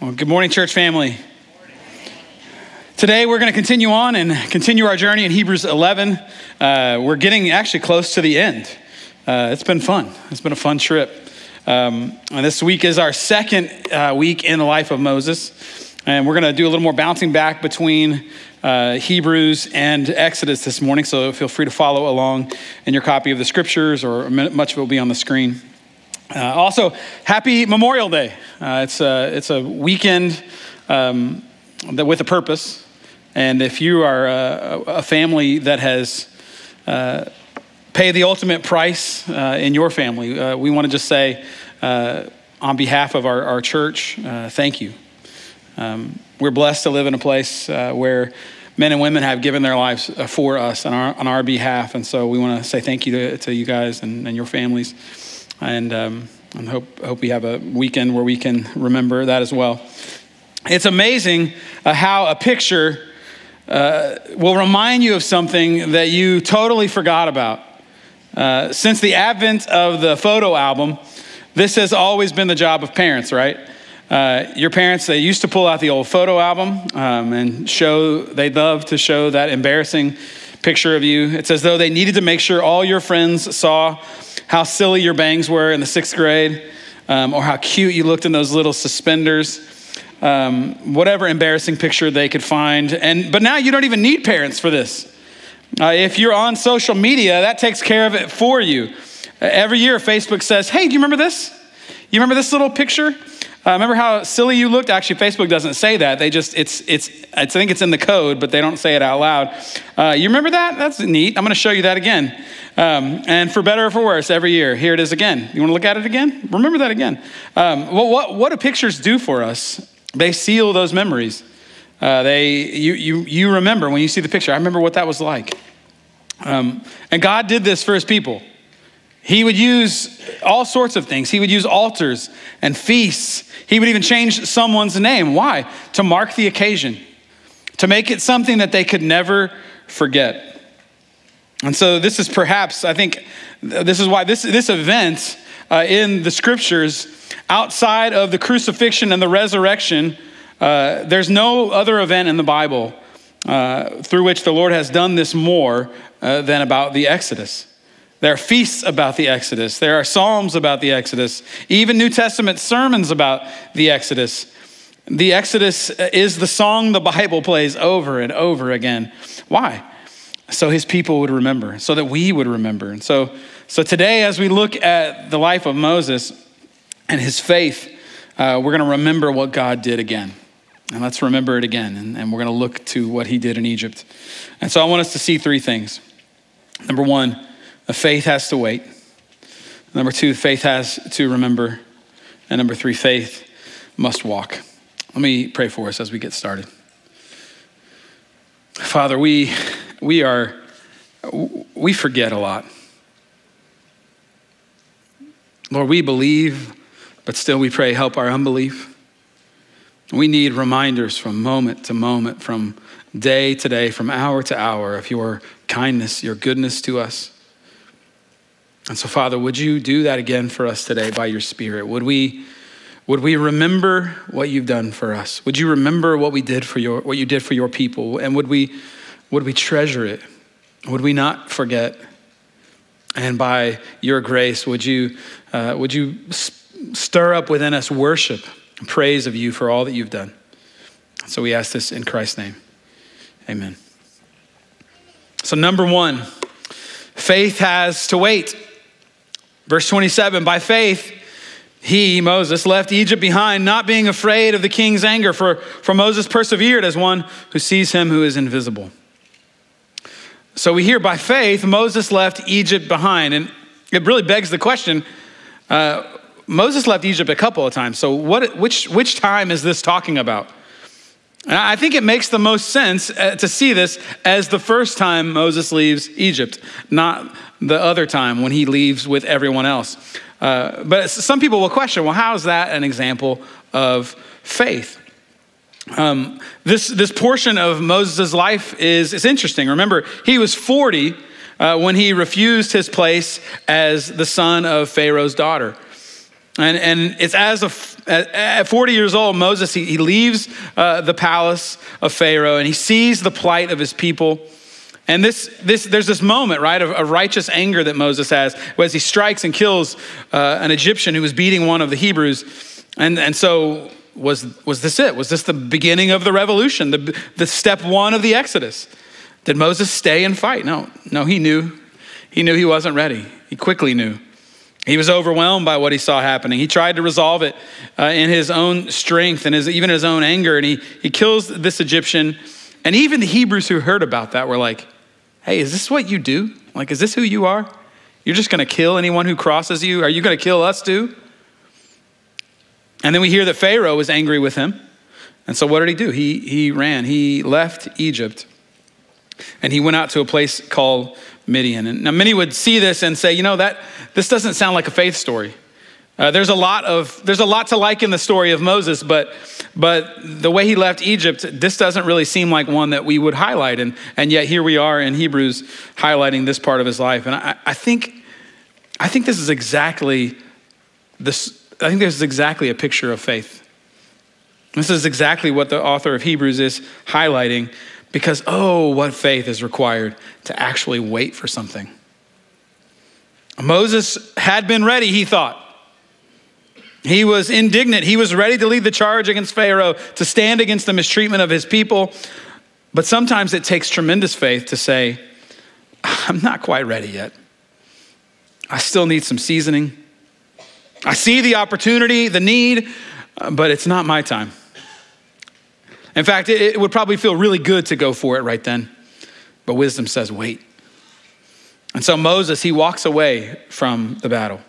Well, good morning, church family. Today, we're going to continue on and continue our journey in Hebrews 11. Uh, we're getting actually close to the end. Uh, it's been fun. It's been a fun trip. Um, and this week is our second uh, week in the life of Moses. And we're going to do a little more bouncing back between uh, Hebrews and Exodus this morning. So feel free to follow along in your copy of the scriptures, or much of it will be on the screen. Uh, also, happy Memorial Day. Uh, it's, a, it's a weekend um, that, with a purpose. And if you are a, a family that has uh, paid the ultimate price uh, in your family, uh, we want to just say, uh, on behalf of our, our church, thank you. Um, we're blessed to live in a place where men and women have given their lives for us on our, on our behalf. And so we want to say thank you to, to you guys and, and your families and um, I hope, hope we have a weekend where we can remember that as well. It's amazing uh, how a picture uh, will remind you of something that you totally forgot about. Uh, since the advent of the photo album, this has always been the job of parents, right? Uh, your parents, they used to pull out the old photo album um, and show, they'd love to show that embarrassing picture of you. It's as though they needed to make sure all your friends saw how silly your bangs were in the sixth grade, um, or how cute you looked in those little suspenders. Um, whatever embarrassing picture they could find. And but now you don't even need parents for this. Uh, if you're on social media, that takes care of it for you. Every year, Facebook says, "Hey, do you remember this? You remember this little picture? Uh, remember how silly you looked? Actually, Facebook doesn't say that. They just it's it's I think it's in the code, but they don't say it out loud. Uh, you remember that? That's neat. I'm going to show you that again. Um, and for better or for worse, every year, here it is again. You want to look at it again? Remember that again. Um, well, what, what do pictures do for us? They seal those memories. Uh, they, you, you, you remember when you see the picture. I remember what that was like. Um, and God did this for his people. He would use all sorts of things. He would use altars and feasts. He would even change someone's name. Why? To mark the occasion, to make it something that they could never forget. And so, this is perhaps, I think, this is why this, this event uh, in the scriptures, outside of the crucifixion and the resurrection, uh, there's no other event in the Bible uh, through which the Lord has done this more uh, than about the Exodus. There are feasts about the Exodus. There are psalms about the Exodus, even New Testament sermons about the Exodus. The Exodus is the song the Bible plays over and over again. Why? so his people would remember, so that we would remember. And so, so today, as we look at the life of Moses and his faith, uh, we're going to remember what God did again. And let's remember it again. And, and we're going to look to what he did in Egypt. And so I want us to see three things. Number one, faith has to wait. Number two, faith has to remember. And number three, faith must walk. Let me pray for us as we get started. Father, we we are, we forget a lot. Lord, we believe, but still we pray, help our unbelief. We need reminders from moment to moment, from day to day, from hour to hour of your kindness, your goodness to us. And so, Father, would you do that again for us today by your Spirit? Would we, would we remember what you've done for us? Would you remember what we did for your, what you did for your people? And would we would we treasure it? Would we not forget? And by your grace, would you, uh, would you stir up within us worship and praise of you for all that you've done? So we ask this in Christ's name. Amen. So, number one, faith has to wait. Verse 27 By faith, he, Moses, left Egypt behind, not being afraid of the king's anger, for, for Moses persevered as one who sees him who is invisible. So we hear by faith, Moses left Egypt behind. And it really begs the question uh, Moses left Egypt a couple of times. So, what, which, which time is this talking about? And I think it makes the most sense uh, to see this as the first time Moses leaves Egypt, not the other time when he leaves with everyone else. Uh, but some people will question well, how is that an example of faith? Um, this, this portion of Moses' life is, is interesting. Remember, he was 40 uh, when he refused his place as the son of Pharaoh's daughter. And, and it's as a, at 40 years old, Moses, he, he leaves uh, the palace of Pharaoh and he sees the plight of his people. And this, this, there's this moment, right, of, of righteous anger that Moses has as he strikes and kills uh, an Egyptian who was beating one of the Hebrews. And, and so, was, was this it? Was this the beginning of the revolution, the, the step one of the Exodus? Did Moses stay and fight? No, no, he knew. He knew he wasn't ready. He quickly knew. He was overwhelmed by what he saw happening. He tried to resolve it uh, in his own strength and his, even his own anger. And he, he kills this Egyptian. And even the Hebrews who heard about that were like, hey, is this what you do? Like, is this who you are? You're just going to kill anyone who crosses you? Are you going to kill us too? And then we hear that Pharaoh was angry with him. And so what did he do? He, he ran. He left Egypt and he went out to a place called Midian. And now many would see this and say, you know, that this doesn't sound like a faith story. Uh, there's a lot of there's a lot to like in the story of Moses, but but the way he left Egypt, this doesn't really seem like one that we would highlight, and and yet here we are in Hebrews highlighting this part of his life, and I, I think I think this is exactly this. I think this is exactly a picture of faith. This is exactly what the author of Hebrews is highlighting because, oh, what faith is required to actually wait for something. Moses had been ready, he thought. He was indignant. He was ready to lead the charge against Pharaoh, to stand against the mistreatment of his people. But sometimes it takes tremendous faith to say, I'm not quite ready yet. I still need some seasoning. I see the opportunity, the need, but it's not my time. In fact, it, would probably feel really good to go for it right then. But wisdom says, wait. And so Moses, he walks away from the battle.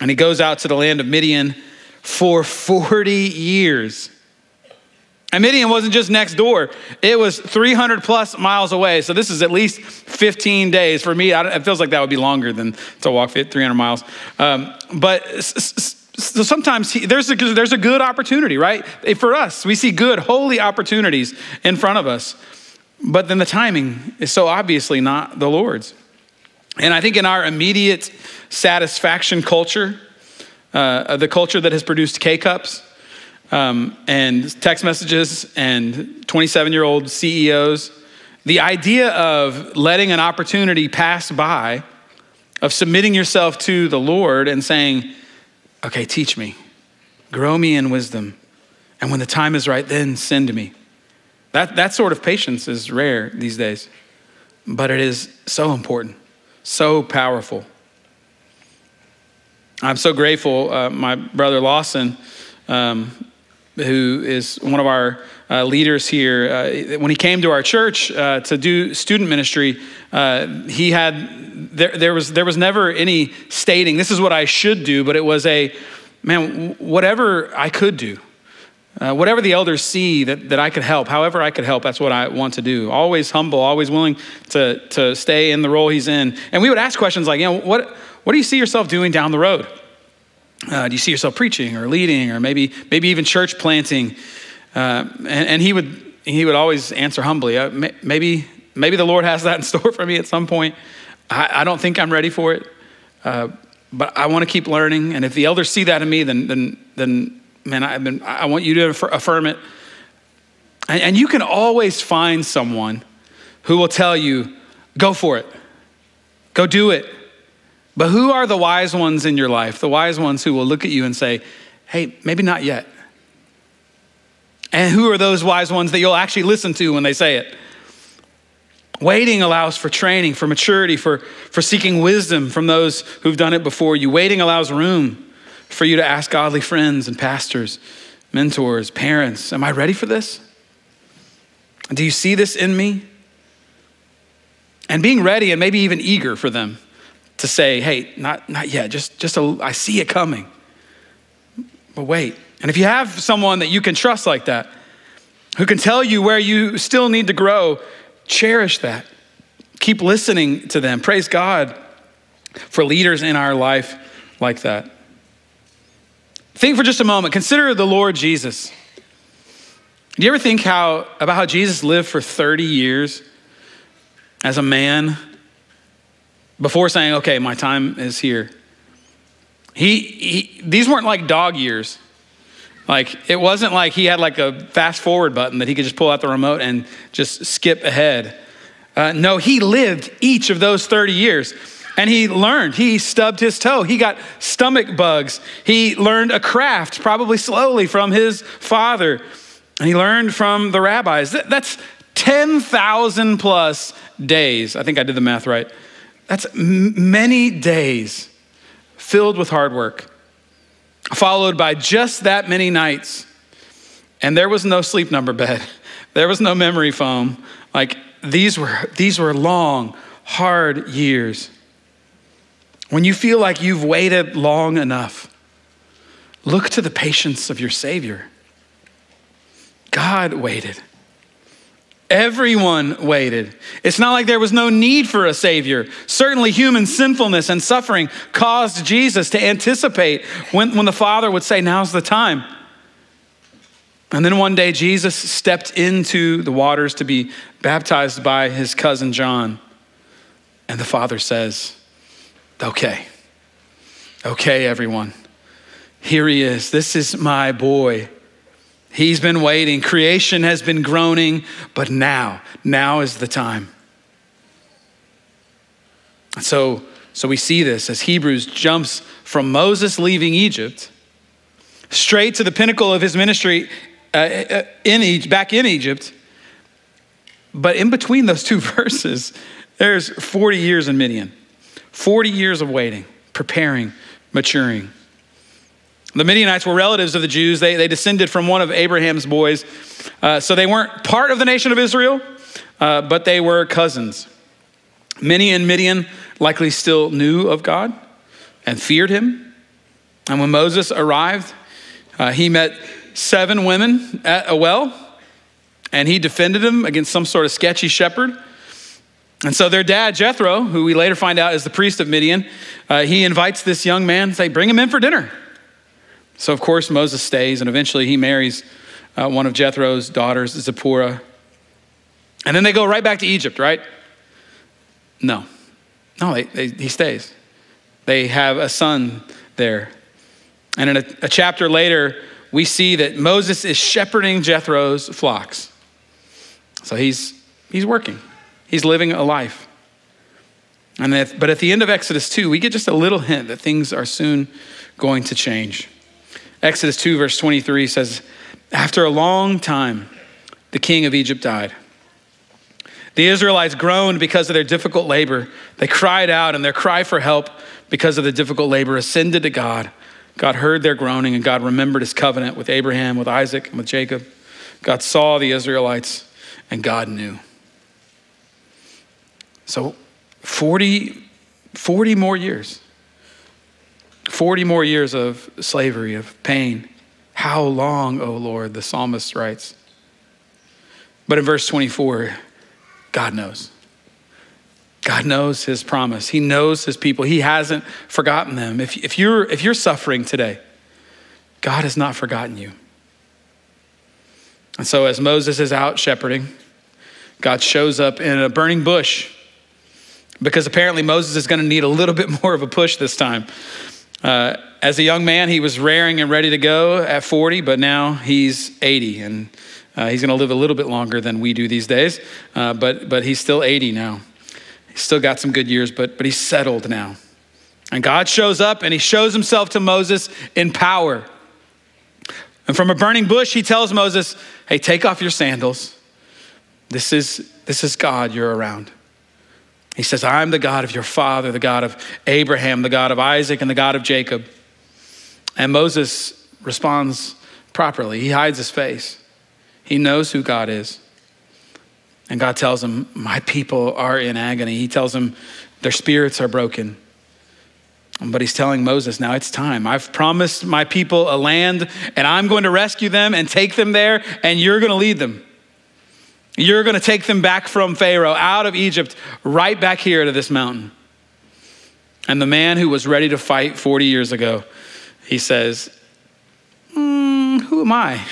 And he goes out to the land of Midian for 40 years. And Midian wasn't just next door, it was 300 plus miles away. So this is at least 15 days. For me, it feels like that would be longer than to walk 300 miles. Um, but so sometimes he, there's, a, there's a good opportunity, right? For us, we see good, holy opportunities in front of us. But then the timing is so obviously not the Lord's. And I think in our immediate satisfaction culture, uh, the culture that has produced K cups um, and text messages and 27 year old CEOs, the idea of letting an opportunity pass by, of submitting yourself to the Lord and saying, okay, teach me, grow me in wisdom. And when the time is right, then send me. That, that sort of patience is rare these days, but it is so important, so powerful. I'm so grateful. Uh, my brother Lawson, um, who is one of our uh, leaders here, uh, when he came to our church uh, to do student ministry, uh, he had there, there, was, there was never any stating, this is what I should do, but it was a, man, whatever I could do, uh, whatever the elders see that, that I could help, however I could help, that's what I want to do. Always humble, always willing to, to stay in the role he's in. And we would ask questions like, you know, what, what do you see yourself doing down the road? Uh, do you see yourself preaching or leading or maybe, maybe even church planting? Uh, and, and, he, would, he would always answer humbly, uh, maybe, maybe the Lord has that in store for me at some point. I, I don't think I'm ready for it, uh, but I want to keep learning. And if the elders see that in me, then, then, then man, I've been, I want you to affirm it. And, and you can always find someone who will tell you, go for it, go do it. But who are the wise ones in your life? The wise ones who will look at you and say, hey, maybe not yet. And who are those wise ones that you'll actually listen to when they say it? Waiting allows for training, for maturity, for, for seeking wisdom from those who've done it before you. Waiting allows room for you to ask godly friends and pastors, mentors, parents, Am I ready for this? Do you see this in me? And being ready and maybe even eager for them to say, hey, not, not yet, just, just a, I see it coming. But wait. And if you have someone that you can trust like that, who can tell you where you still need to grow, Cherish that. Keep listening to them. Praise God for leaders in our life like that. Think for just a moment. Consider the Lord Jesus. Do you ever think how, about how Jesus lived for 30 years as a man before saying, okay, my time is here? He, he, these weren't like dog years. Like, it wasn't like he had like a fast forward button that he could just pull out the remote and just skip ahead. Uh, no, he lived each of those 30 years. And he learned. He stubbed his toe. He got stomach bugs. He learned a craft, probably slowly, from his father. And he learned from the rabbis. That's 10,000 plus days. I think I did the math right. That's many days filled with hard work followed by just that many nights. And there was no sleep number bed, there was no memory foam. Like these were, these were long, hard years. When you feel like you've waited long enough, look to the patience of your Savior. God waited. Everyone waited. It's not like there was no need for a Savior. Certainly, human sinfulness and suffering caused Jesus to anticipate when, when the Father would say, Now's the time. And then one day, Jesus stepped into the waters to be baptized by his cousin John. And the Father says, Okay, okay, everyone. Here he is. This is my boy. He's been waiting. Creation has been groaning, but now, now is the time. So, so we see this as Hebrews jumps from Moses leaving Egypt straight to the pinnacle of his ministry uh, uh in Egypt, back in Egypt. But in between those two verses, there's 40 years in Midian, 40 years of waiting, preparing, maturing. The Midianites were relatives of the Jews. They, they descended from one of Abraham's boys. Uh, so they weren't part of the nation of Israel, uh, but they were cousins. Many in Midian likely still knew of God and feared him. And when Moses arrived, uh, he met seven women at a well, and he defended them against some sort of sketchy shepherd. And so their dad, Jethro, who we later find out is the priest of Midian, uh, he invites this young man, say, bring him in for dinner. So, of course, Moses stays, and eventually he marries uh, one of Jethro's daughters, Zipporah. And then they go right back to Egypt, right? No. No, they, they, he stays. They have a son there. And in a, a chapter later, we see that Moses is shepherding Jethro's flocks. So he's, he's working, he's living a life. And that, but at the end of Exodus 2, we get just a little hint that things are soon going to change. Exodus 2, verse 23 says, After a long time, the king of Egypt died. The Israelites groaned because of their difficult labor. They cried out, and their cry for help because of the difficult labor ascended to God. God heard their groaning, and God remembered his covenant with Abraham, with Isaac, and with Jacob. God saw the Israelites, and God knew. So, 40, 40 more years 40 more years of slavery, of pain. How long, O Lord, the psalmist writes. But in verse 24, God knows. God knows his promise. He knows his people. He hasn't forgotten them. If, if, you're, if you're suffering today, God has not forgotten you. And so, as Moses is out shepherding, God shows up in a burning bush because apparently Moses is going to need a little bit more of a push this time. Uh, as a young man, he was raring and ready to go at 40, but now he's 80, and uh, he's going to live a little bit longer than we do these days. Uh, but but he's still 80 now. He's still got some good years, but but he's settled now. And God shows up and he shows himself to Moses in power. And from a burning bush, he tells Moses, "Hey, take off your sandals. This is this is God you're around." He says, I'm the God of your father, the God of Abraham, the God of Isaac, and the God of Jacob. And Moses responds properly. He hides his face. He knows who God is. And God tells him, My people are in agony. He tells him, Their spirits are broken. But he's telling Moses, Now it's time. I've promised my people a land, and I'm going to rescue them and take them there, and you're going to lead them. You're going to take them back from Pharaoh, out of Egypt, right back here to this mountain. And the man who was ready to fight 40 years ago, he says, mm, Who am I?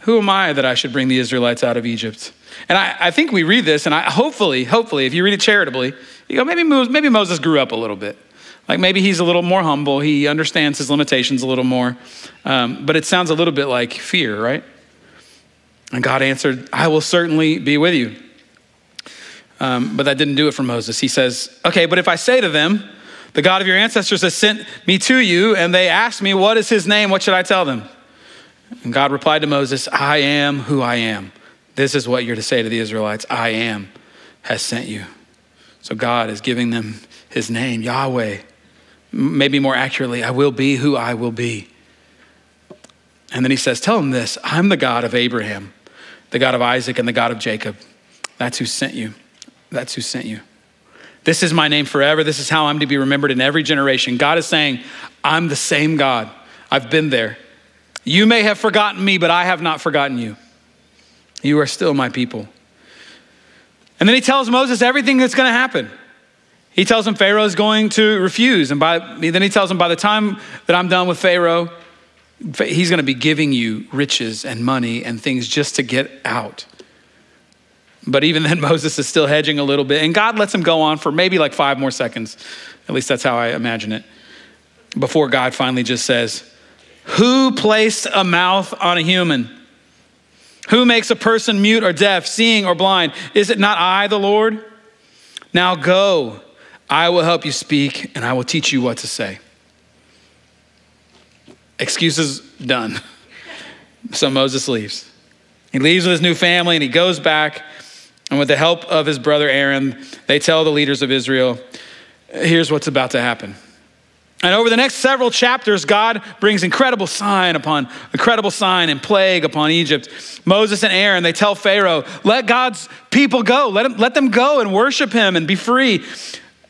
Who am I that I should bring the Israelites out of Egypt? And I, I think we read this, and I hopefully, hopefully, if you read it charitably, you go, maybe, maybe Moses grew up a little bit. Like maybe he's a little more humble, he understands his limitations a little more, um, but it sounds a little bit like fear, right? And God answered, I will certainly be with you. Um, but that didn't do it for Moses. He says, Okay, but if I say to them, the God of your ancestors has sent me to you, and they ask me, What is his name? What should I tell them? And God replied to Moses, I am who I am. This is what you're to say to the Israelites I am has sent you. So God is giving them his name, Yahweh. Maybe more accurately, I will be who I will be. And then he says, Tell them this I'm the God of Abraham, the God of Isaac, and the God of Jacob. That's who sent you. That's who sent you. This is my name forever. This is how I'm to be remembered in every generation. God is saying, I'm the same God. I've been there. You may have forgotten me, but I have not forgotten you. You are still my people. And then he tells Moses everything that's going to happen. He tells him Pharaoh is going to refuse. And by, then he tells him, by the time that I'm done with Pharaoh, he's going to be giving you riches and money and things just to get out. But even then, Moses is still hedging a little bit. And God lets him go on for maybe like five more seconds. At least that's how I imagine it. Before God finally just says, Who placed a mouth on a human? Who makes a person mute or deaf, seeing or blind? Is it not I, the Lord? Now go, I will help you speak, and I will teach you what to say. Excuses done. So Moses leaves. He leaves with his new family and he goes back. And with the help of his brother Aaron, they tell the leaders of Israel, here's what's about to happen. And over the next several chapters, God brings incredible sign upon incredible sign and plague upon Egypt. Moses and Aaron, they tell Pharaoh, let God's people go. Let, him, let them go and worship him and be free.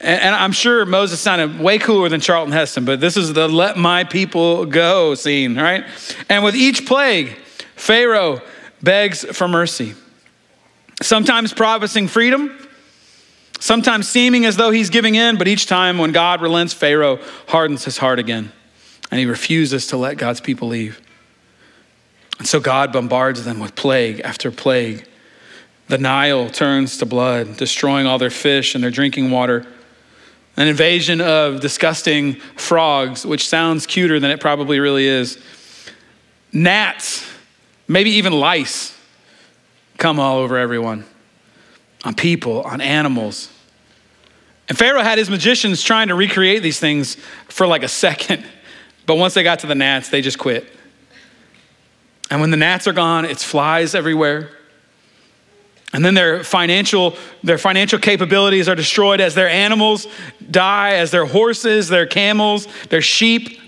And, I'm sure Moses sounded way cooler than Charlton Heston, but this is the let my people go scene, right? And with each plague, Pharaoh begs for mercy, sometimes promising freedom sometimes seeming as though he's giving in, but each time when God relents, Pharaoh hardens his heart again and he refuses to let God's people leave. And so God bombards them with plague after plague. The Nile turns to blood, destroying all their fish and their drinking water. An invasion of disgusting frogs, which sounds cuter than it probably really is. Gnats, maybe even lice, come all over everyone on people, on animals. And Pharaoh had his magicians trying to recreate these things for like a second. But once they got to the gnats, they just quit. And when the gnats are gone, it's flies everywhere. And then their financial, their financial capabilities are destroyed as their animals die, as their horses, their camels, their sheep.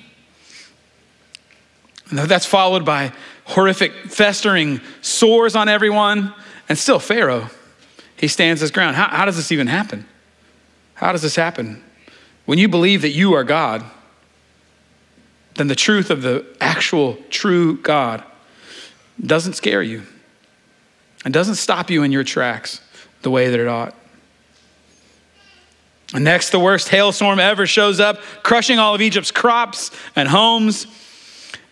And that's followed by horrific festering sores on everyone. And still, Pharaoh he stands his ground. How, how does this even happen? How does this happen? When you believe that you are God, then the truth of the actual true God doesn't scare you and doesn't stop you in your tracks the way that it ought. And next, the worst hailstorm ever shows up, crushing all of Egypt's crops and homes.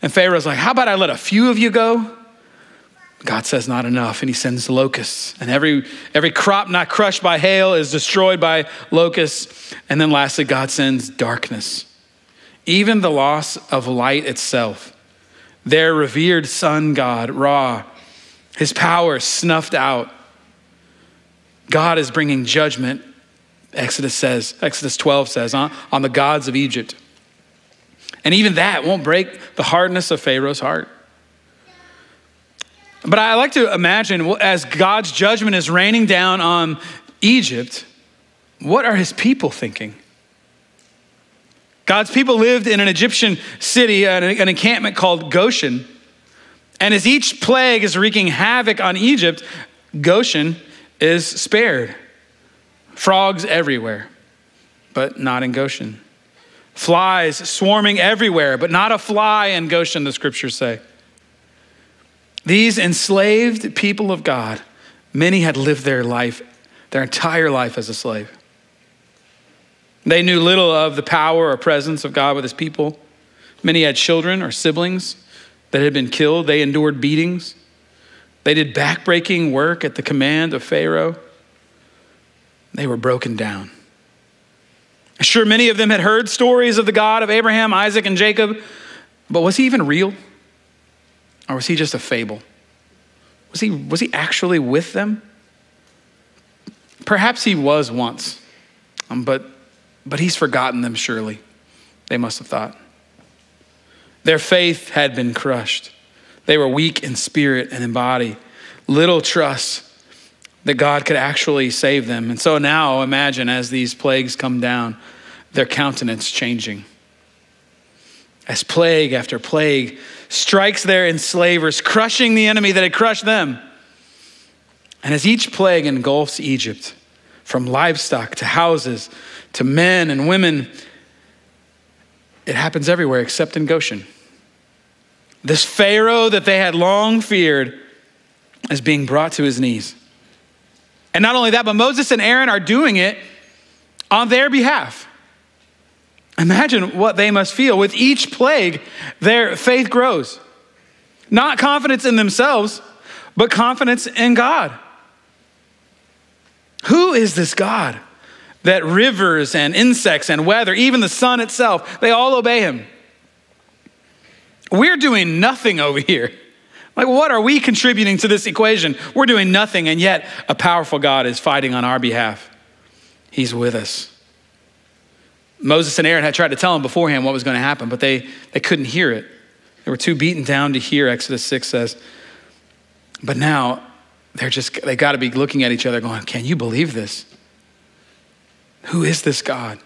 And Pharaoh's like, How about I let a few of you go? God says not enough, and he sends locusts. And every, every crop not crushed by hail is destroyed by locusts. And then lastly, God sends darkness, even the loss of light itself. Their revered sun god, Ra, his power snuffed out. God is bringing judgment, Exodus says, Exodus 12 says, on, on the gods of Egypt. And even that won't break the hardness of Pharaoh's heart. But I like to imagine as God's judgment is raining down on Egypt, what are his people thinking? God's people lived in an Egyptian city, an, encampment called Goshen. And as each plague is wreaking havoc on Egypt, Goshen is spared. Frogs everywhere, but not in Goshen. Flies swarming everywhere, but not a fly in Goshen, the scriptures say. These enslaved people of God, many had lived their life, their entire life as a slave. They knew little of the power or presence of God with his people. Many had children or siblings that had been killed. They endured beatings. They did backbreaking work at the command of Pharaoh. They were broken down. Sure, many of them had heard stories of the God of Abraham, Isaac, and Jacob, but was he even real? Or was he just a fable? Was he, was he actually with them? Perhaps he was once, um, but, but he's forgotten them, surely, they must have thought. Their faith had been crushed. They were weak in spirit and in body, little trust that God could actually save them. And so now imagine as these plagues come down, their countenance changing. As plague after plague strikes their enslavers, crushing the enemy that had crushed them. And as each plague engulfs Egypt, from livestock to houses to men and women, it happens everywhere except in Goshen. This Pharaoh that they had long feared is being brought to his knees. And not only that, but Moses and Aaron are doing it on their behalf. Imagine what they must feel. With each plague, their faith grows. Not confidence in themselves, but confidence in God. Who is this God that rivers and insects and weather, even the sun itself, they all obey him? We're doing nothing over here. Like, what are we contributing to this equation? We're doing nothing, and yet a powerful God is fighting on our behalf. He's with us. Moses and Aaron had tried to tell them beforehand what was going to happen, but they, they couldn't hear it. They were too beaten down to hear, Exodus 6 says. But now they're just, they got to be looking at each other going, Can you believe this? Who is this God?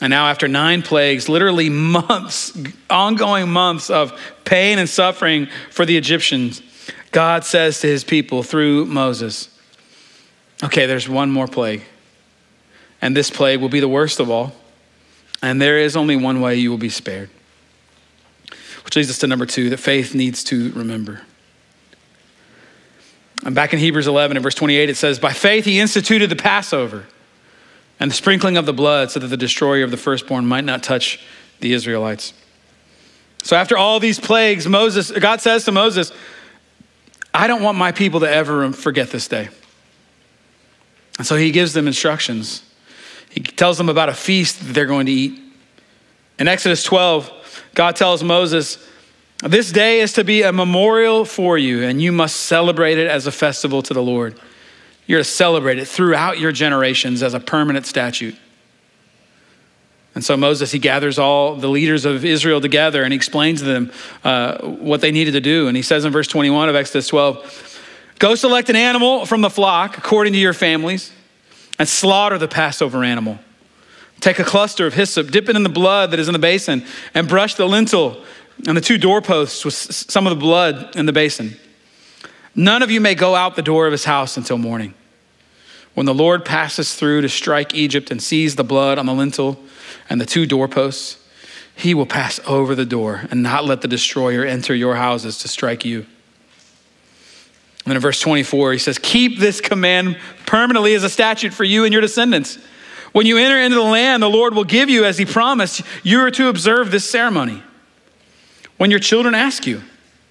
And now, after nine plagues, literally months, ongoing months of pain and suffering for the Egyptians, God says to his people through Moses, Okay, there's one more plague. And this plague will be the worst of all. And there is only one way you will be spared. Which leads us to number two that faith needs to remember. And back in Hebrews 11 and verse 28, it says, By faith he instituted the Passover and the sprinkling of the blood so that the destroyer of the firstborn might not touch the Israelites. So after all these plagues, Moses, God says to Moses, I don't want my people to ever forget this day. And so he gives them instructions. He tells them about a feast that they're going to eat. In Exodus 12, God tells Moses, This day is to be a memorial for you, and you must celebrate it as a festival to the Lord. You're to celebrate it throughout your generations as a permanent statute. And so Moses, he gathers all the leaders of Israel together and he explains to them uh, what they needed to do. And he says in verse 21 of Exodus 12, Go select an animal from the flock according to your families and slaughter the Passover animal. Take a cluster of hyssop, dip it in the blood that is in the basin, and brush the lintel and the two doorposts with some of the blood in the basin. None of you may go out the door of his house until morning. When the Lord passes through to strike Egypt and sees the blood on the lintel and the two doorposts, he will pass over the door and not let the destroyer enter your houses to strike you. And then in verse 24, he says, Keep this command permanently as a statute for you and your descendants. When you enter into the land the Lord will give you as he promised, you are to observe this ceremony. When your children ask you,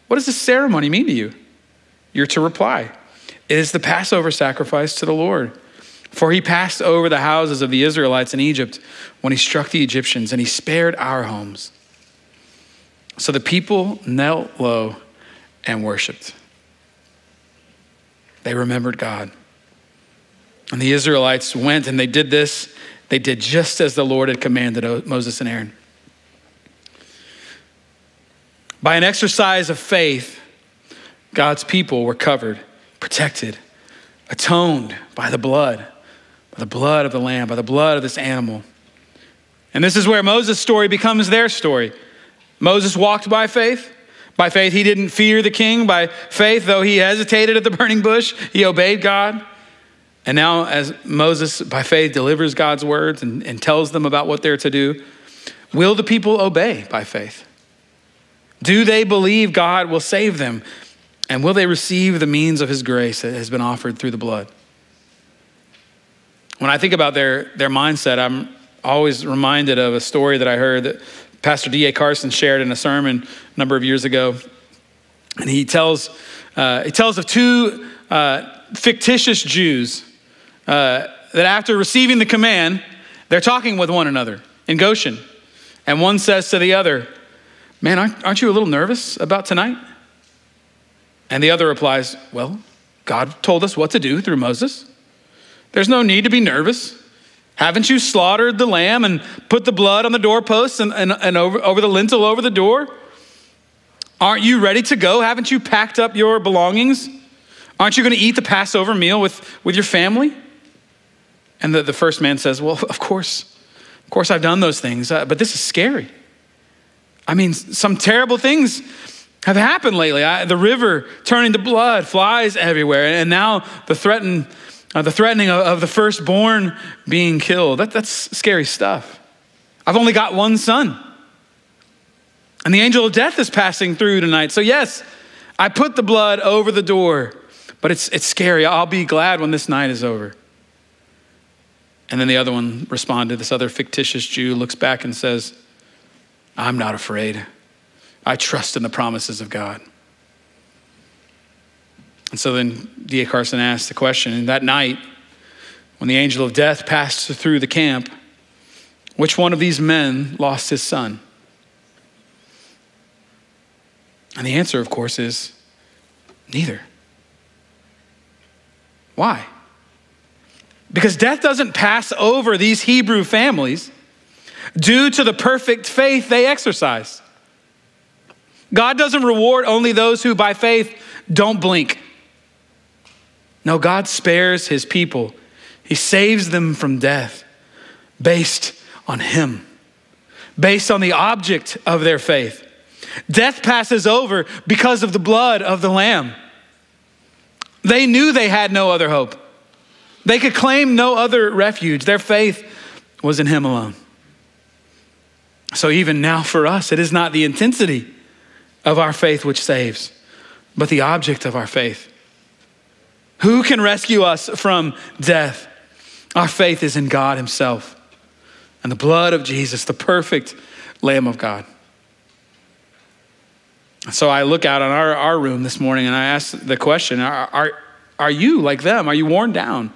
What does this ceremony mean to you? You're to reply, It is the Passover sacrifice to the Lord. For he passed over the houses of the Israelites in Egypt when he struck the Egyptians, and he spared our homes. So the people knelt low and worshiped they remembered God. And the Israelites went and they did this. They did just as the Lord had commanded Moses and Aaron. By an exercise of faith, God's people were covered, protected, atoned by the blood, by the blood of the Lamb, by the blood of this animal. And this is where Moses' story becomes their story. Moses walked by faith. By faith, he didn't fear the king. By faith, though he hesitated at the burning bush, he obeyed God. And now, as Moses, by faith, delivers God's words and, and tells them about what they're to do, will the people obey by faith? Do they believe God will save them? And will they receive the means of his grace that has been offered through the blood? When I think about their, their mindset, I'm always reminded of a story that I heard that Pastor D.A. Carson shared in a sermon a number of years ago. And he tells, uh, he tells of two uh, fictitious Jews uh, that after receiving the command, They're talking with one another in Goshen. And one says to the other, Man, aren't, aren't you a little nervous about tonight? And the other replies, Well, God told us what to do through Moses. There's no need to be nervous. Haven't you slaughtered the lamb and put the blood on the doorposts and, and, and over, over the lintel over the door? Aren't you ready to go? Haven't you packed up your belongings? Aren't you going to eat the Passover meal with, with your family? And the, the first man says, Well, of course. Of course, I've done those things, uh, but this is scary. I mean, some terrible things have happened lately. I, the river turning to blood, flies everywhere, and now the threaten, uh, the threatening of, of, the firstborn being killed. That, that's scary stuff. I've only got one son. And the angel of death is passing through tonight. So, yes, I put the blood over the door, but it's, it's scary. I'll be glad when this night is over. And then the other one responded. This other fictitious Jew looks back and says, I'm not afraid. I trust in the promises of God. And so then D.A. Carson asked the question, and that night, when the angel of death passed through the camp, which one of these men lost his son? And the answer, of course, is neither. Why? Because death doesn't pass over these Hebrew families due to the perfect faith they exercise. God doesn't reward only those who by faith don't blink. No, God spares his people. He saves them from death based on him, based on the object of their faith. Death passes over because of the blood of the Lamb. They knew they had no other hope. They could claim no other refuge. Their faith was in Him alone. So, even now for us, it is not the intensity of our faith which saves, but the object of our faith. Who can rescue us from death? Our faith is in God Himself and the blood of Jesus, the perfect Lamb of God. So I look out on our, our room this morning and I ask the question are, are, are you like them? Are you worn down?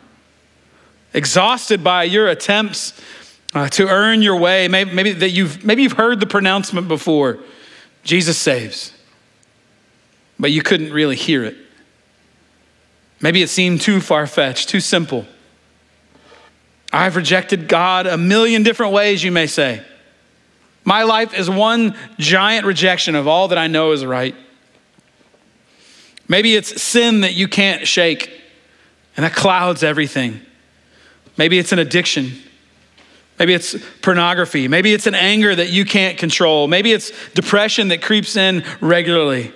Exhausted by your attempts uh, to earn your way? Maybe, maybe, that you've, maybe you've heard the pronouncement before Jesus saves, but you couldn't really hear it. Maybe it seemed too far fetched, too simple. I've rejected God a million different ways, you may say. My life is one giant rejection of all that I know is right. Maybe it's sin that you can't shake, and that clouds everything. Maybe it's an addiction. Maybe it's pornography. Maybe it's an anger that you can't control. Maybe it's depression that creeps in regularly.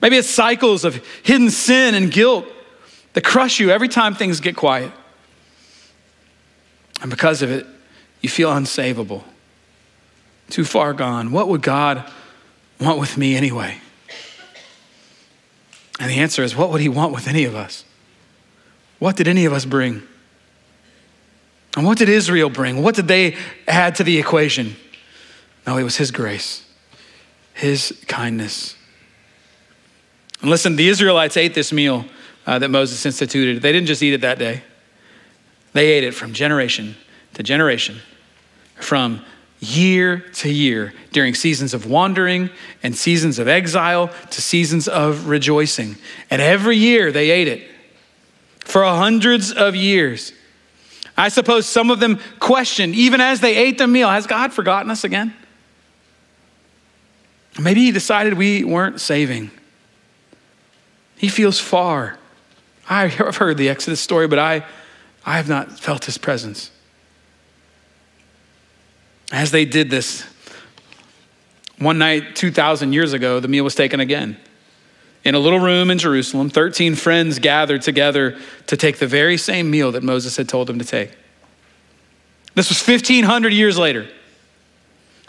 Maybe it's cycles of hidden sin and guilt that crush you every time things get quiet. And because of it, you feel unsavable too far gone. What would God want with me anyway? And the answer is what would He want with any of us? What did any of us bring? And what did Israel bring? What did they add to the equation? No, it was His grace, His kindness. And listen, the Israelites ate this meal uh, that Moses instituted. They didn't just eat it that day, they ate it from generation to generation, from year to year during seasons of wandering and seasons of exile to seasons of rejoicing. And every year they ate it for hundreds of years. I suppose some of them questioned, even as they ate the meal, has God forgotten us again? Maybe he decided we weren't saving. He feels far. I've heard the Exodus story, but I, I have not felt his presence. As they did this, one night 2,000 years ago, the meal was taken again. In a little room in Jerusalem, 13 friends gathered together to take the very same meal that Moses had told them to take. This was 1,500 years later.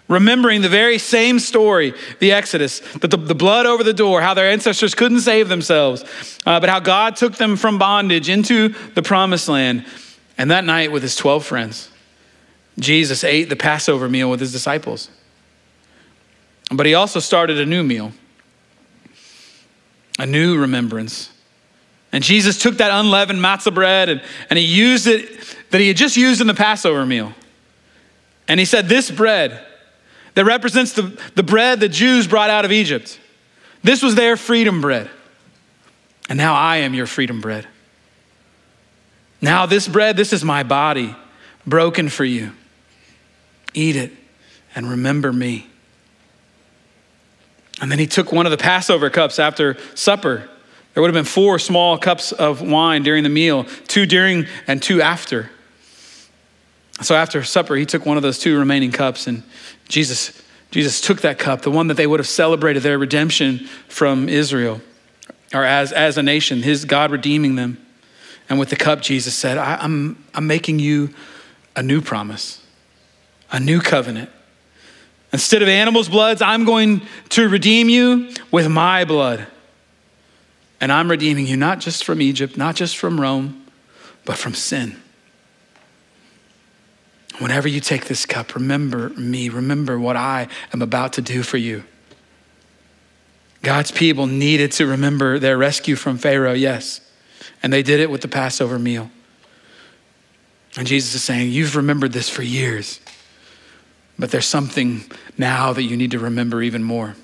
Remembering the very same story, the Exodus, the, the, the blood over the door, how their ancestors couldn't save themselves, uh, but how God took them from bondage into the promised land. And that night, with his 12 friends, Jesus ate the Passover meal with his disciples. But he also started a new meal, a new remembrance. And Jesus took that unleavened matzah bread and, and he used it that he had just used in the Passover meal. And he said, This bread that represents the, the bread the Jews brought out of Egypt, this was their freedom bread. And now I am your freedom bread. Now, this bread, this is my body broken for you. Eat it and remember me. And then he took one of the Passover cups after supper. There would have been four small cups of wine during the meal, two during and two after. So after supper, he took one of those two remaining cups, and Jesus, Jesus took that cup, the one that they would have celebrated their redemption from Israel, or as, as a nation, his God redeeming them. And with the cup, Jesus said, I, I'm, I'm making you a new promise, a new covenant. Instead of animals' bloods, I'm going to redeem you with my blood. And I'm redeeming you not just from Egypt, not just from Rome, but from sin. Whenever you take this cup, remember me, remember what I am about to do for you. God's people needed to remember their rescue from Pharaoh, yes, and they did it with the Passover meal. And Jesus is saying, You've remembered this for years, but there's something now that you need to remember even more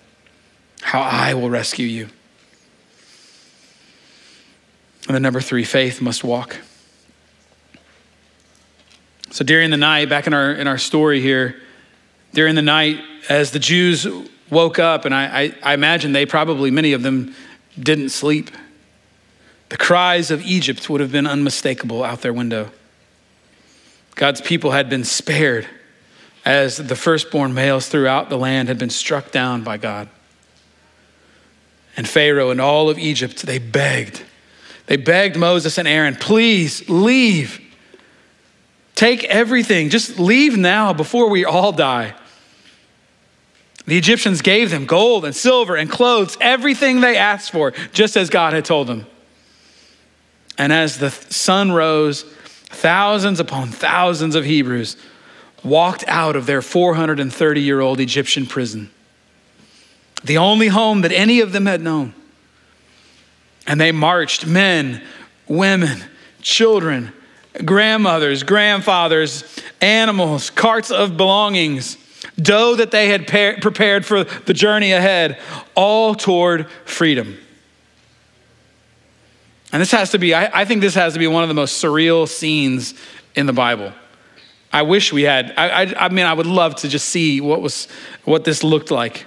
how I will rescue you. And then, number three, faith must walk. So during the night, back in our, in our story here, during the night, as the Jews woke up, and I, I, I imagine they probably, many of them, didn't sleep, the cries of Egypt would have been unmistakable out their window. God's people had been spared as the firstborn males throughout the land had been struck down by God. And Pharaoh and all of Egypt, they begged. They begged Moses and Aaron, please leave. Take everything. Just leave now before we all die. The Egyptians gave them gold and silver and clothes, everything they asked for, just as God had told them. And as the sun rose, thousands upon thousands of Hebrews walked out of their 430 year old Egyptian prison, the only home that any of them had known. And they marched men, women, children, grandmothers, grandfathers, animals, carts of belongings, dough that they had prepared for the journey ahead, all toward freedom. And this has to be, I, I, think this has to be one of the most surreal scenes in the Bible. I wish we had, I, I, I mean, I would love to just see what was, what this looked like.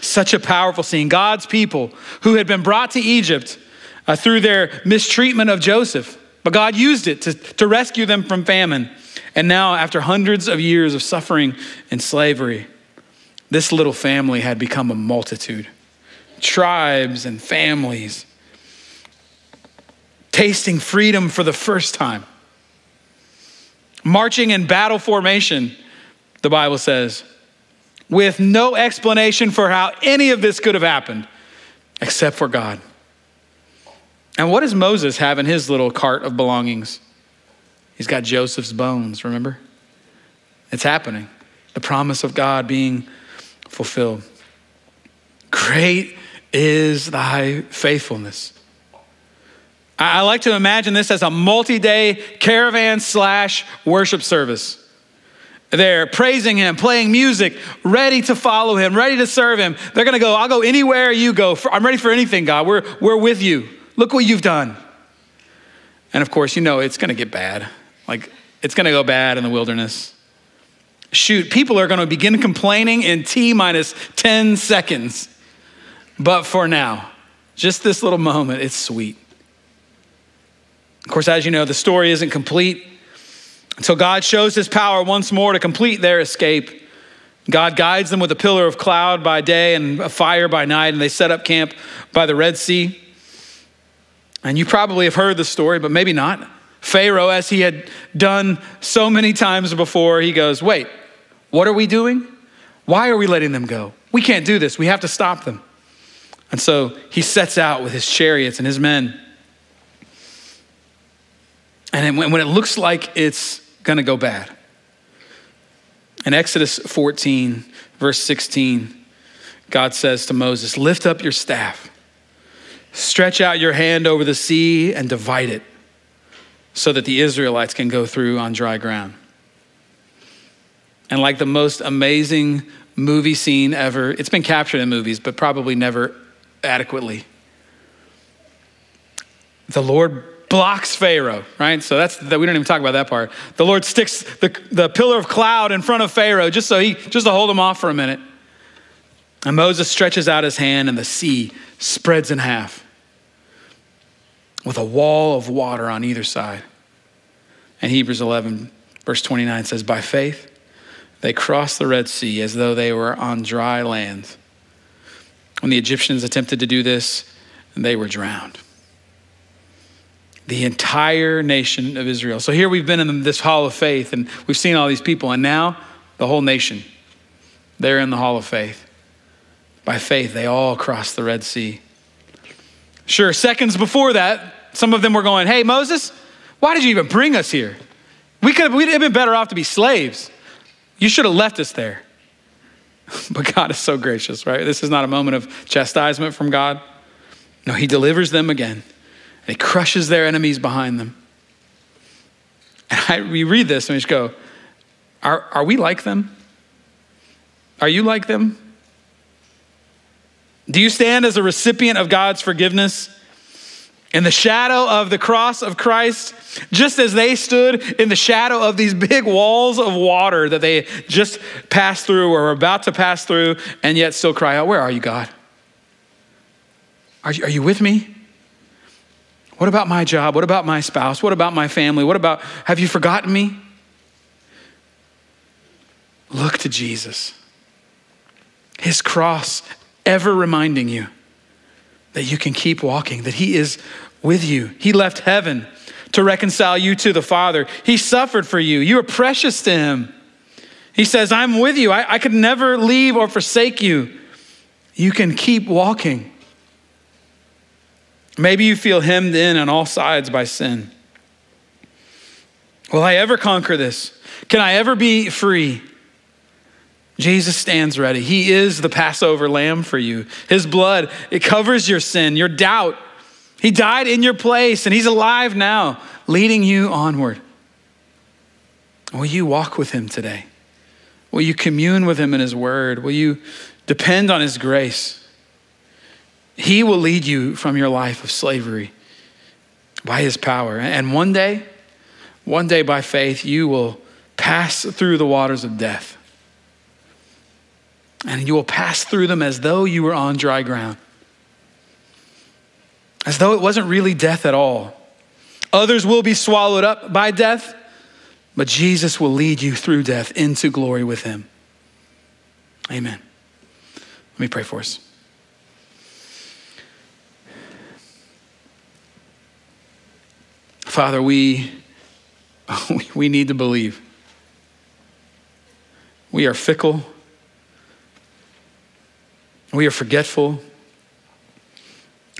Such a powerful scene. God's people who had been brought to Egypt uh, through their mistreatment of Joseph, but God used it to, to rescue them from famine. And now, after hundreds of years of suffering and slavery, this little family had become a multitude tribes and families tasting freedom for the first time. Marching in battle formation, the Bible says, with no explanation for how any of this could have happened except for God. And what does Moses have in his little cart of belongings? He's got Joseph's bones, remember? It's happening. The promise of God being fulfilled. Great is thy faithfulness. I like to imagine this as a multi day caravan slash worship service. They're praising him, playing music, ready to follow him, ready to serve him. They're going to go, I'll go anywhere you go. I'm ready for anything, God. We're, we're with you. Look what you've done. And of course, you know it's going to get bad. Like, it's going to go bad in the wilderness. Shoot, people are going to begin complaining in T minus 10 seconds. But for now, just this little moment, it's sweet. Of course, as you know, the story isn't complete until God shows his power once more to complete their escape. God guides them with a pillar of cloud by day and a fire by night, and they set up camp by the Red Sea. And you probably have heard the story, but maybe not. Pharaoh, as he had done so many times before, he goes, Wait, what are we doing? Why are we letting them go? We can't do this. We have to stop them. And so he sets out with his chariots and his men. And when it looks like it's going to go bad, in Exodus 14, verse 16, God says to Moses, Lift up your staff, stretch out your hand over the sea, and divide it so that the Israelites can go through on dry ground. and like the most amazing movie scene ever. It's been captured in movies, but probably never adequately. The Lord blocks Pharaoh, right? So that's that we don't even talk about that part. The Lord sticks the, the pillar of cloud in front of Pharaoh just so he just to hold him off for a minute. And Moses stretches out his hand and the sea spreads in half with a wall of water on either side. And Hebrews 11, verse 29 says, By faith, they crossed the Red Sea as though they were on dry land. When the Egyptians attempted to do this, they were drowned. The entire nation of Israel. So here we've been in this hall of faith and we've seen all these people, and now the whole nation, they're in the hall of faith. By faith, they all crossed the Red Sea. Sure, seconds before that, some of them were going, Hey, Moses, why did you even bring us here? We could have, we'd have been better off to be slaves. You should have left us there. But God is so gracious, right? This is not a moment of chastisement from God. No, He delivers them again, and He crushes their enemies behind them. And I, we read this and we just go, are, are we like them? Are you like them? Do you stand as a recipient of God's forgiveness? In the shadow of the cross of Christ, just as they stood in the shadow of these big walls of water that they just passed through or were about to pass through, and yet still cry out, Where are you, God? Are you, are you with me? What about my job? What about my spouse? What about my family? What about, have you forgotten me? Look to Jesus. His cross ever reminding you that you can keep walking, that He is with you. He left heaven to reconcile you to the Father. He suffered for you. You are precious to Him. He says, I'm with you. I, I could never leave or forsake you. You can keep walking. Maybe you feel hemmed in on all sides by sin. Will I ever conquer this? Can I ever be free? Jesus stands ready. He is the Passover lamb for you. His blood, it covers your sin, your doubt. He died in your place and he's alive now, leading you onward. Will you walk with him today? Will you commune with him in his word? Will you depend on his grace? He will lead you from your life of slavery by his power. And one day, one day by faith, you will pass through the waters of death and you will pass through them as though you were on dry ground, as though it wasn't really death at all. Others will be swallowed up by death, but Jesus will lead you through death into glory with him. Amen. Let me pray for us. Father, we, we need to believe. We are fickle. We are forgetful.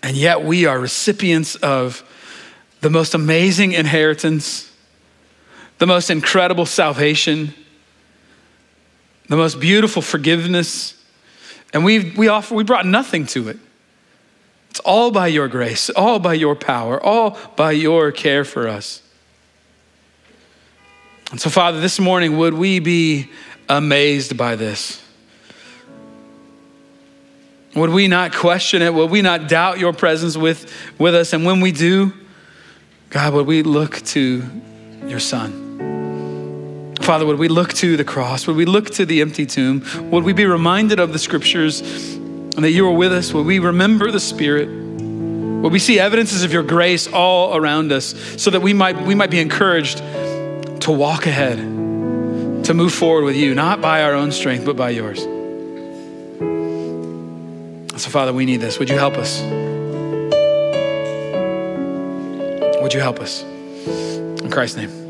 And yet we are recipients of the most amazing inheritance, the most incredible salvation, the most beautiful forgiveness. And we, we, offer, we brought nothing to it. It's all by your grace, all by your power, all by your care for us. And so, Father, this morning, would we be amazed by this? Would we not question it? Would we not doubt your presence with, with us? And when we do, God, would we look to your Son? Father, would we look to the cross? Would we look to the empty tomb? Would we be reminded of the scriptures and that you are with us? Would we remember the Spirit? Would we see evidences of your grace all around us so that we might, we might be encouraged to walk ahead, to move forward with you, not by our own strength, but by yours? So, Father, we need this. Would you help us? Would you help us? In Christ's name.